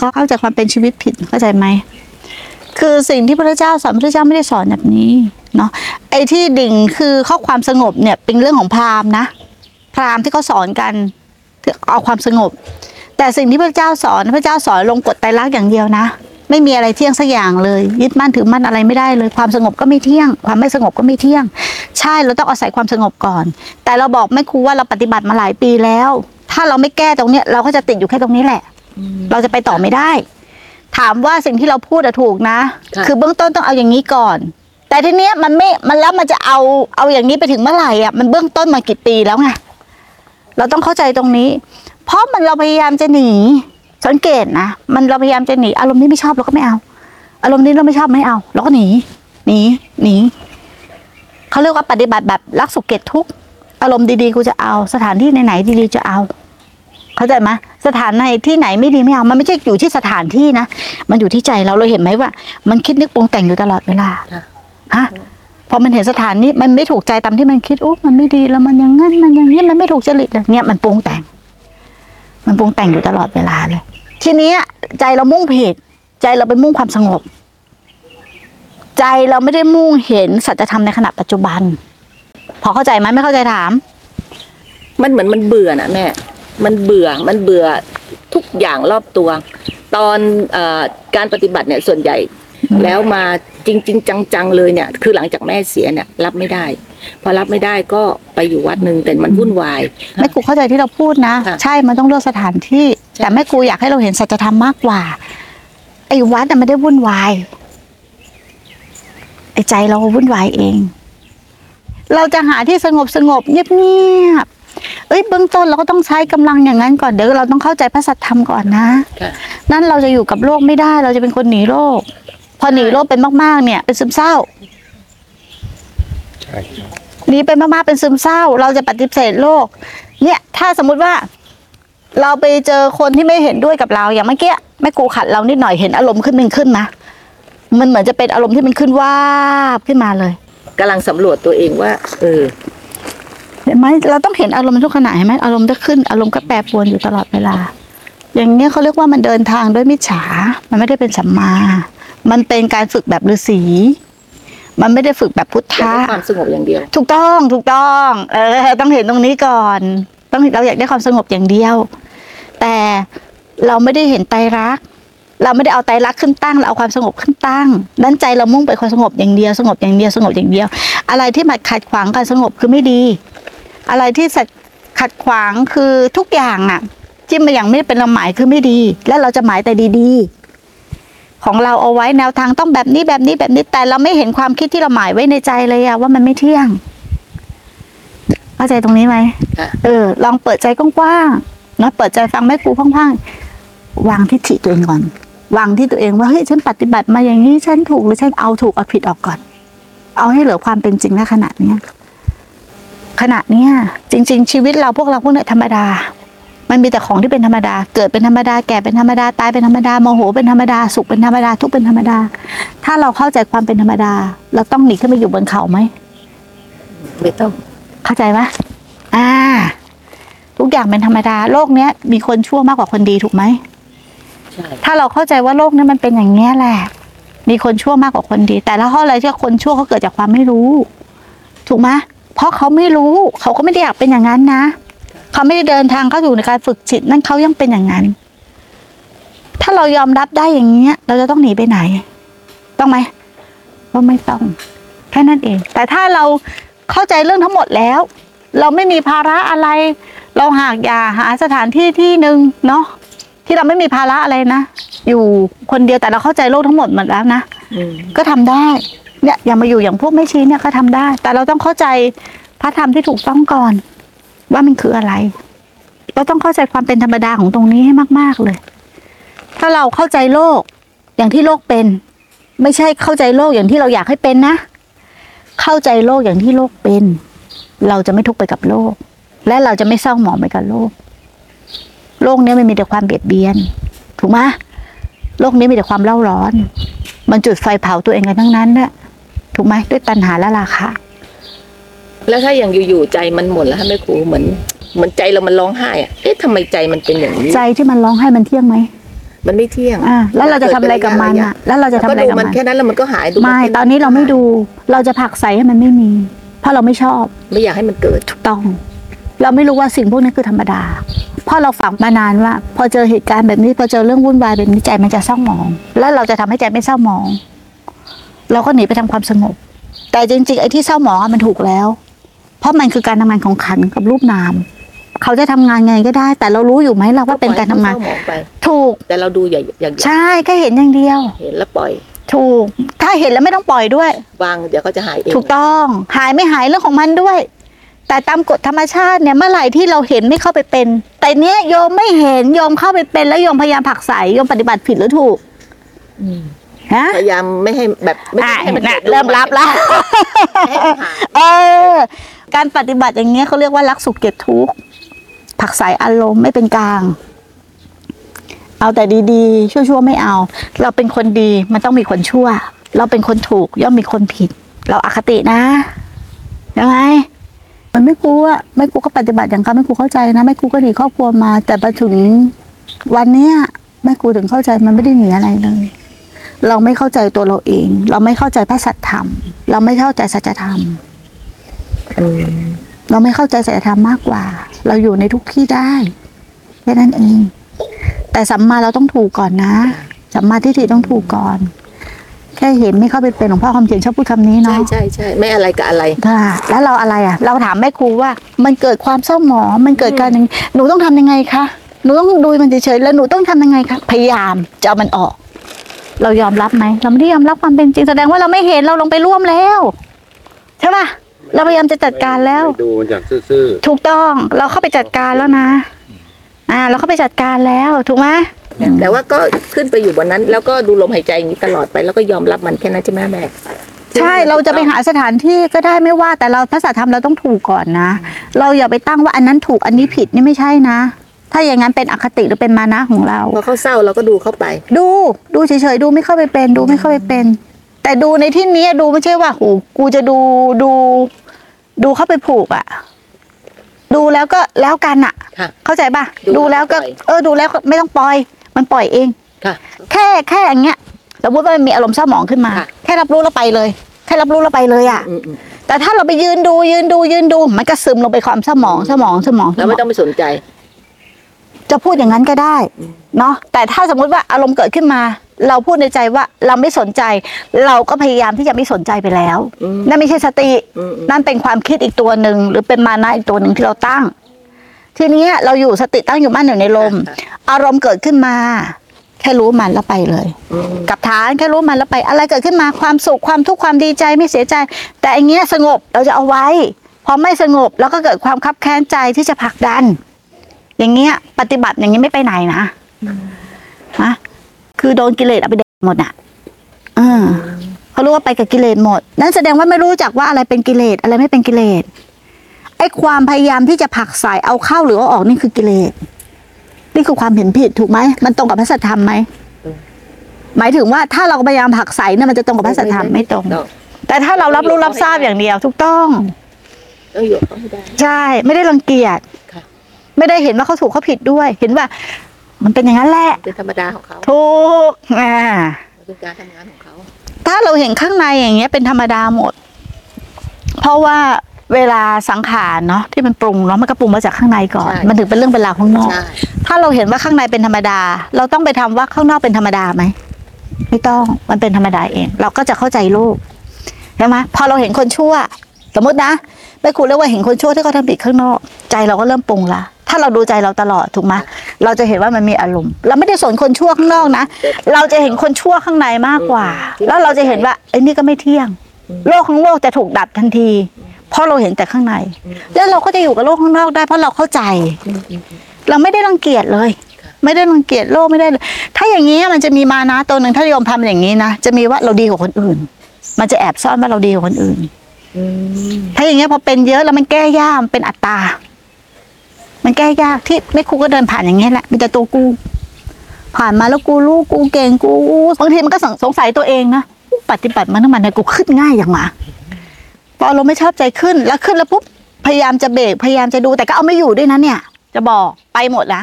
เขาเข้าใจความเป็นชีวิตผิดเข้าใจไหมคือสิ่งที่พระเจ้าสอนพระเจ้าไม่ได้สอนแบบนี้เนาะไอ้ที่ดิ่งคือข้อความสงบเนี่ยเป็นเรื่องของพราหมณ์นะ พราหมณ์ที่เขาสอนกันเอาความสงบ แต่สิ่งที่พระเจ้าสอนพระเจ้าสอนลงกฎไตรลักษณ์อย่างเดียวนะ ไม่มีอะไรเที่ยงสักอย่างเลย ยึดมั่นถือมั่นอะไรไม่ได้เลย ความสงบก็ไม่เที่ยง ความไม่สงบก็ไม่เที่ยง ใช่เราต้องอาศัยความสงบก่อน แต่เราบอกไม่ครูว่าเราปฏิบัติมาหลายปีแล้ว ถ้าเราไม่แก้ตรงเนี้ยเราก็จะติดอยู่แค่ตรงนี้แหละ เราจะไปต่อไม่ได้ ถามว่าสิ่งที่เราพูดอะถูกนะค่ะคือเบื้องต้นต้องเอาอย่างนี้ก่อน แต่ทีเนี้ยมันไม่มันแล้วมันจะเอาเอาอย่างนี้ไปถึงเมื่อไหร่อะมันเบื้องต้นมากี่ปีแล้วไงเราต้องเข้าใจตรงนี้ เพราะมันเราพยายามจะหนี สังเกตนะมันเราพยายามจะหนีอารมณ์นี้ไม่ชอบเราก็ไม่เอา อารมณ์นี้เราไม่ชอบไม่เอาเราก็หนีหนีหนีเขาเรียกว่าปฏิบัติแบบรักสุขเกตทุกข์อารมณ์ดีๆกูจะเอา สถานที่ไหนๆดีๆจะเอา เข้าใจไหมสถานในที่ไหนไม่ดีไม่เอา มันไม่ใช่อยู่ที่สถานที่นะ มันอยู่ที่ใจเราเราเห็นไหมว่า มันคิดนึกปรุงแต่งอยู่ตลอดเวลาค่ะฮะพอมันเห็นสถานนี้มันไม่ถูกใจตามที่มันคิดโอ้มันไม่ดีแล้วมันอยังงั้นมันอย่างนี้มันไม่ถูกจริตเลยเนี่ยมันปรุงแต่ง มันปรุงแต่งอยู่ตลอดเวลาเลย ทีเนี้ยใจเรามุ่งผิดใจเราไปมุ่งความสงบ ใจเราไม่ได้มุ่งเห็นสัจธรรมในขณะปัจจุบัน พอเข้าใจไหมไม่เข้าใจถาม มันเหมือนมันเบื่อนะแม่ มันเบื่อมันเบื่อทุกอย่างรอบตัว ตอนเออการปฏิบัติเนี่ยส่วนใหญ่แล้วมาจริงๆจังๆเลยเนี่ย คือหลังจากแม่เสียเนี่ยรับไม่ได้ พอรับไม่ได้ก็ไปอยู่วัดหนึ่งแต่มันวุ่นวายแม่ครูเข้าใจที่เราพูดนะค่ะใช่มันต้องเลือกสถานที่ใช่แต่แม่ครูอยากให้เราเห็นสัจธรรมมากกว่า ไอ้วัดน่ะไม่ได้วุ่นวายไอ้ใจเราวุ่นวายเอง เราจะหาที่สงบสงบเงียบเงียบๆ เอ้ยเบื้องต้นเราก็ต้องใช้กำลังอย่างนั้นก่อนเดี๋ยวเราต้องเข้าใจพระสัจธรรมก่อนนะค่ะนั่นเราจะอยู่กับโลกไม่ได้ เราจะเป็นคนหนีโลกพอหนีโลกเป็นมากๆ เนี่ย เป็นซึมเศร้าใช่ครับหนีเป็นมากๆเป็นซึมเศร้า เราจะปฏิเสธโลกเนี่ย ถ้าสมมุติว่า เราไปเจอคนที่ไม่เห็นด้วยกับเราอย่างเมื่อกี้แม่ครูขัดเรานิดหน่อยเห็นอารมณ์ขึ้นหนึ่งขึ้นนะมันเหมือนจะเป็นอารมณ์ที่มันขึ้นวาบขึ้นมาเลยกำลังสำรวจตัวเองว่า เออ เห็นไหมเราต้องเห็นอารมณ์ทุกขณะเห็นไหมอารมณ์จะขึ้นอารมณ์ก็แปรปรวนอยู่ตลอดเวลา อย่างเนี้ยเขาเรียกว่ามันเดินทางด้วยมิจฉา มันไม่ได้เป็นสัมมา มันเป็นการฝึกแบบฤาษีมันไม่ได้ฝึกแบบพุทอยากธะได้ความสงบอย่างเดียว ถูกต้องถูกต้อง เออ ต้องเห็นตรงนี้ก่อน ต้องเราอยากได้ความสงบอย่างเดียว แต่เราไม่ได้เห็นไตรลักษณ์เราไม่ได้เอาไตรลักษณ์ขึ้นตั้ง เราเอาความสงบขึ้นตั้งนั้นใจเรามุ่งไปความสงบอย่างเดียว สงบอย่างเดียว สงบอย่างเดียว อะไรที่มาขัดขวางการสงบคือไม่ดี อะไรที่สัดขัดขวางคือทุกอย่างอะที่มันอย่างไม่เป็นเราหมายคือไม่ดี และเราจะหมายแต่ดีๆ ของเราเอาไว้แนวทางต้องแบบนี้แบบนี้แบบนี้แต่เราไม่เห็นความคิดที่เราหมายไว้ในใจเลยอะว่ามันไม่เที่ยงเข้าใจตรงนี้ไหมค่ะเออ ลองเปิดใจกว้างๆเนาะเปิดใจฟังแม่ครูกว้างๆวางทิฏฐิตัวเองก่อนวางที่ตัวเองว่าเฮ้ยฉันปฏิบัติมาอย่างนี้ฉันถูกหรือฉันเอาถูกเอาผิดออกก่อน เอาให้เหลือความเป็นจริงณขณะเนี้ย ขณะเนี้ยจริง ๆ ชีวิตเราพวกเราพวกเนี้ยธรรมดา มันมีแต่ของที่เป็นธรรมดา เกิดเป็นธรรมดาแก่เป็นธรรมดาตายเป็นธรรมดาโมโหเป็นธรรมดาสุขเป็นธรรมดาทุกข์เป็นธรรมดา ถ้าเราเข้าใจความเป็นธรรมดา เราต้องหนีขึ้นไปอยู่บนเขาไหมไม่ต้องเข้าใจไหมอ่า ทุกอย่างเป็นธรรมดา โลกเนี้ยมีคนชั่วมากกว่าคนดีถูกไหมใช่ถ้าเราเข้าใจว่าโลกนี้มันเป็นอย่างนี้ยแหละ มีคนชั่วมากกว่าคนดี แต่ละข้ออะไรที่คนชั่วเขาเกิดจากความไม่รู้ ถูกไหม เพราะเขาไม่รู้เขาก็ไม่ได้อยากเป็นอย่างนั้นนะเขาไม่ได้เดินทางเข้าอยู่ในการฝึกจิตนั่นเขายังเป็นอย่างนั้น ถ้าเรายอมรับได้อย่างเงี้ย เราจะต้องหนีไปไหน ต้องไหมก็ไม่ต้องแค่นั้นเอง แต่ถ้าเราเข้าใจเรื่องทั้งหมดแล้ว เราไม่มีภาระอะไร เราหากอย่าหาสถานที่ที่หนึ่งเนาะที่เราไม่มีภาระอะไรนะอยู่คนเดียวแต่เราเข้าใจโลกทั้งหมดหมดแล้วนะอืมก็ทำได้ เนี่ยอย่ามาอยู่อย่างพวกไม่ชี้เนี่ยก็ทำได้ แต่เราต้องเข้าใจพระธรรมที่ถูกต้องก่อน ว่ามันคืออะไร เราต้องเข้าใจความเป็นธรรมดาของตรงนี้ให้มาก ๆเลย ถ้าเราเข้าใจโลกอย่างที่โลกเป็น ไม่ใช่เข้าใจโลกอย่างที่เราอยากให้เป็นนะ เข้าใจโลกอย่างที่โลกเป็น เราจะไม่ทุกข์ไปกับโลก และเราจะไม่เศร้าหมองไปกับโลก โลกนี้มันมีแต่ความเบียดเบียน ถูกไหมโลกนี้มีแต่ความเล่าร้อน มันจุดไฟเผาตัวเองกันทั้งนั้นน่ะ ถูกไหมด้วยตัณหาและราคะแล้วถ้าอย่างอยู่ๆใจมันหมดแล้วฮะแม่ครูเหมือนเหมือนใจเรามันร้องไห้อะเอ๊ะทำไมใจมันเป็นอย่างนี้ใจที่มันร้องไห้มันเที่ยงไหมมันไม่เที่ยงอ่าแล้วเราจะทำอะไรกับมันอะ แล้วเราจะทำก็อะไรดูกับมันมันแค่นั้นแล้วมันก็หายดูไม่แค่ตอนนี้เราไม่ดู เราจะผลักใสให้มันไม่มี เพราะเราไม่ชอบ ไม่อยากให้มันเกิดถูกต้อง เราไม่รู้ว่าสิ่งพวกนี้คือธรรมดาเพราะเราฝังมานานว่า พอเจอเหตุการณ์แบบนี้พอเจอเรื่องวุ่นวายแบบนี้ใจมันจะเศร้าหมอง แล้วเราจะทำให้ใจไม่เศร้าหมอง เราก็หนีไปทำความสงบ แต่จริงๆไอ้ที่เศร้าหมองอะมันถูกแล้ว เพราะมันคือการทำงานของขันกับรูปนาม เขาจะทำงานไงก็ได้ แต่เรารู้อยู่ไหมเราว่าเป็นการทำงานเศร้หมองไปถูกแต่เราดูอย่าอย่าอย่าใช่แค่เห็นอย่างเดียว เห็นแล้วปล่อย ถูก ถ้าเห็นแล้วไม่ต้องปล่อยด้วยวางเดี๋ยวก็จะหายเองถูกต้องหายไม่หายเรื่องของมันด้วย แต่ตามกฎธรรมชาติเนี่ยเมื่อไหร่ที่เราเห็นไม่เข้าไปเป็น แต่เนี้ยโยมไม่เห็นโยมเข้าไปเป็นแล้วโยมพยายามผลักใสโยมปฏิบัติผิดหรือถูก อืม ฮะพยายามไม่ให้แบบไม่อะให้มันน่ะกิดเริ่มรับแล้วให้มันหายเออ การปฏิบัติอย่างเงี้ยเขาเรียกว่ารักสุขเกลียดทุกข์ผลักใสอารมณ์ไม่เป็นกลาง เอาแต่ดีๆ ชั่วๆไม่เอา เราเป็นคนดีมันต้องมีคนชั่ว เราเป็นคนถูกย่อมมีคนผิด เราอคตินะยังไงมันไม่กลัวไม่กลัวก็ปฏิบัติอย่างเขาไม่กลัวเข้าใจนะ ไม่กลัวก็หนีครอบครัวมา แต่มาถึงวันเนี้ยไม่กลัวถึงเข้าใจมันไม่ได้หนีอะไรเลย เราไม่เข้าใจตัวเราเอง เราไม่เข้าใจพระสัจธรรม เราไม่เข้าใจสัจธรรมอืมเราไม่เข้าใจสัจธรรมมากกว่า เราอยู่ในทุกที่ได้แค่นั้นเอง แต่สัมมาเราต้องถูกก่อนนะสัมมาทิฏฐิต้องถูกก่อน แค่เห็นไม่เข้าไปเป็นหลวงพ่อคำเขียนชอบพูดคำนี้ใช่เนาะใช่ใช่ไม่อะไรกับอะไรค่ะแล้วเราอะไรอะ เราถามแม่ครูว่า มันเกิดความเศร้าหมองมันเกิดการอย่างหนูต้องทำยังไงคะหนูต้องดูมันเฉยๆแล้วหนูต้องทำยังไงคะพยายามจะเอามันออก เรายอมรับไหมเราไม่ได้ยอมรับความเป็นจริงแสดงว่าเราไม่เห็นเราลงไปร่วมแล้ว ใช่ป่ะเราพยายามจะจัดการแล้วไม่ดูมันจากซื่อถูกต้องเราเข้าไปจัดการแล้วนะ อ่า เราเข้าไปจัดการแล้วถูกไหมแต่ว่าก็ขึ้นไปอยู่บนนั้น แล้วก็ดูลมหายใจอย่างนี้ตลอดไปแล้วก็ยอมรับมันแค่นั้นใช่ไหมแม่ ใช่เราจะไปหาสถานที่ก็ได้ไม่ว่าแต่เราภาษาธรรมเราต้องถูกก่อนนะ เราอย่าไปตั้งว่าอันนั้นถูกอันนี้ผิดนี่ไม่ใช่นะ ถ้าอย่างนั้นเป็นอคติหรือเป็นมานะของเรา พอเขาเศร้าเราก็ดูเข้าไป ดูดูเฉยๆดูไม่เข้าไปเป็น ดูไม่เข้าไปเป็น แต่ดูในที่นี้ดูไม่ใช่ว่าโหกูจะดูดู ดูเข้าไปผูกอะดูแล้วก็แล้วกันอะค่ะ เข้าใจป่ะ ดูดูแล้วก็ ปล่อย เออดูแล้วก็ไม่ต้องปล่อย มันปล่อยเอง ค่ะ แค่แค่อย่างเงี้ยสมมติว่ามันมีอารมณ์เศร้าหมองขึ้นมา ค่ะ แค่รับรู้แล้วไปเลย แค่รับรู้แล้วไปเลยอะอืมอืมแต่ถ้าเราไปยืนดูยืนดูยืนดู มันก็ซึมลงไปความเศร้าหมองเศร้าหมองเศร้าหมองเราไม่ต้องไปสนใจ จะพูดอย่างนั้นก็ได้อืมเนาะแต่ถ้าสมมุติว่าอารมณ์เกิดขึ้นมา เราพูดในใจว่าเราไม่สนใจ เราก็พยายามที่จะไม่สนใจไปแล้วอืมนั่นไม่ใช่สติอืมอืมนั่นเป็นความคิดอีกตัวหนึ่งหรือเป็นมานะอีกตัวหนึ่งที่เราตั้ง ทีเนี้ยเราอยู่สติตั้งอยู่มั่นอยู่ในลมค่ะอารมณ์เกิดขึ้นมา แค่รู้มันแล้วไปเลยอืมกับฐานแค่รู้มันแล้วไป อะไรเกิดขึ้นมาความสุขความทุกข์ความดีใจไม่เสียใจ แต่อันเงี้ยสงบเราจะเอาไว้พอไม่สงบแล้วก็เกิดความคับแค้นใจที่จะผลักดัน อย่างเงี้ย ปฏิบัติอย่างนี้ไม่ไปไหนนะฮะคือโดนกิเลสเอาไปเด็หมดอะเออเขารู้ว่าไปกับกิเลสหมด นั่นแสดงว่าไม่รู้จักว่าอะไรเป็นกิเลสอะไรไม่เป็นกิเลสไอ้ความพยายามที่จะผลักใส่เอาเข้าหรือเอาออกนี่คือกิเลสนี่คือความเห็นผิดถูกไหมมันตรงกับพระสัทธรรมไหมหมายถึงว่าถ้าเราพยายามผลักใสเนี่ยมันจะตรงกับพระสัทธรรมไม่ตรงต้องแต่ถ้าเรารับรู้รับทราบอย่างเดียวถูกต้องต้องอยู่กับเขาให้ได้ใช่ไม่ได้รังเกียจค่ะ ไม่ได้เห็นว่าเขาถูกเขาผิดด้วย เห็นว่า มันเป็นอย่างนั้นแหละ เป็นธรรมดาของเขาถูกอ่าเป็นการทำงานของเขา ถ้าเราเห็นข้างในอย่างเงี้ย เป็นธรรมดาหมด เพราะว่าเวลาสังขารเนาะที่มันปรุงเนาะมันก็ปรุงมาจากข้างในก่อน มันถึงเป็นเรื่องเป็นราวข้างนอกใช่ถ้าเราเห็นว่าข้างในเป็นธรรมดา เราต้องไปทำว่าข้างนอกเป็นธรรมดาไหมไม่ต้องมันเป็นธรรมดาเอง เราก็จะเข้าใจโลกใช่ไหมพอเราเห็นคนชั่ว สมมตินะแม่ครูเรียกว่าเห็นคนชั่วที่เขาทำผิดข้างนอก ใจเราก็เริ่มปรุงละ ถ้าเราดูใจเราตลอดถูกไหมเราจะเห็นว่ามันมีอารมณ์ เราไม่ได้สนคนชั่วข้างนอกนะ เราจะเห็นคนชั่วข้างในมากกว่า แล้วเราจะเห็นว่าไอ้นี่ก็ไม่เที่ยง โลกข้างโลกจะถูกดับทันที เพราะเราเห็นแต่ข้างใน แล้วเราก็จะอยู่กับโลกข้างนอกได้ เพราะเราเข้าใจ เราไม่ได้รังเกียจเลย ไม่ได้รังเกียจโลกไม่ได้เลยถ้าอย่างนี้มันจะมีมานะตัวหนึ่งถ้าโยมทำอย่างนี้นะจะมีว่าเราดีกว่าคนอื่น มันจะแอบซ่อนว่าเราดีกว่าคนอื่นอืมถ้าอย่างเงี้ยพอเป็นเยอะแล้วมันแก้ยากมันเป็นอัตตามัน แก้ยากที่แม่ครูก็เดินผ่านอย่างเงี้ยแหละมีแต่ตัวกู ผ่านมาแล้วกูรู้กูเก่งกูบางทีมันก็สงสัยตัวเองนะปฏิบัติมันทั้งมันเนี่ยกูขึ้นง่ายอย่างมาพอเราไม่ชอบใจขึ้นแล้วขึ้นแล้วปุ๊บพยายามจะเบรกพยายามจะดูแต่ก็เอาไม่อยู่ด้วยนะเนี่ย จะบอกไปหมดละ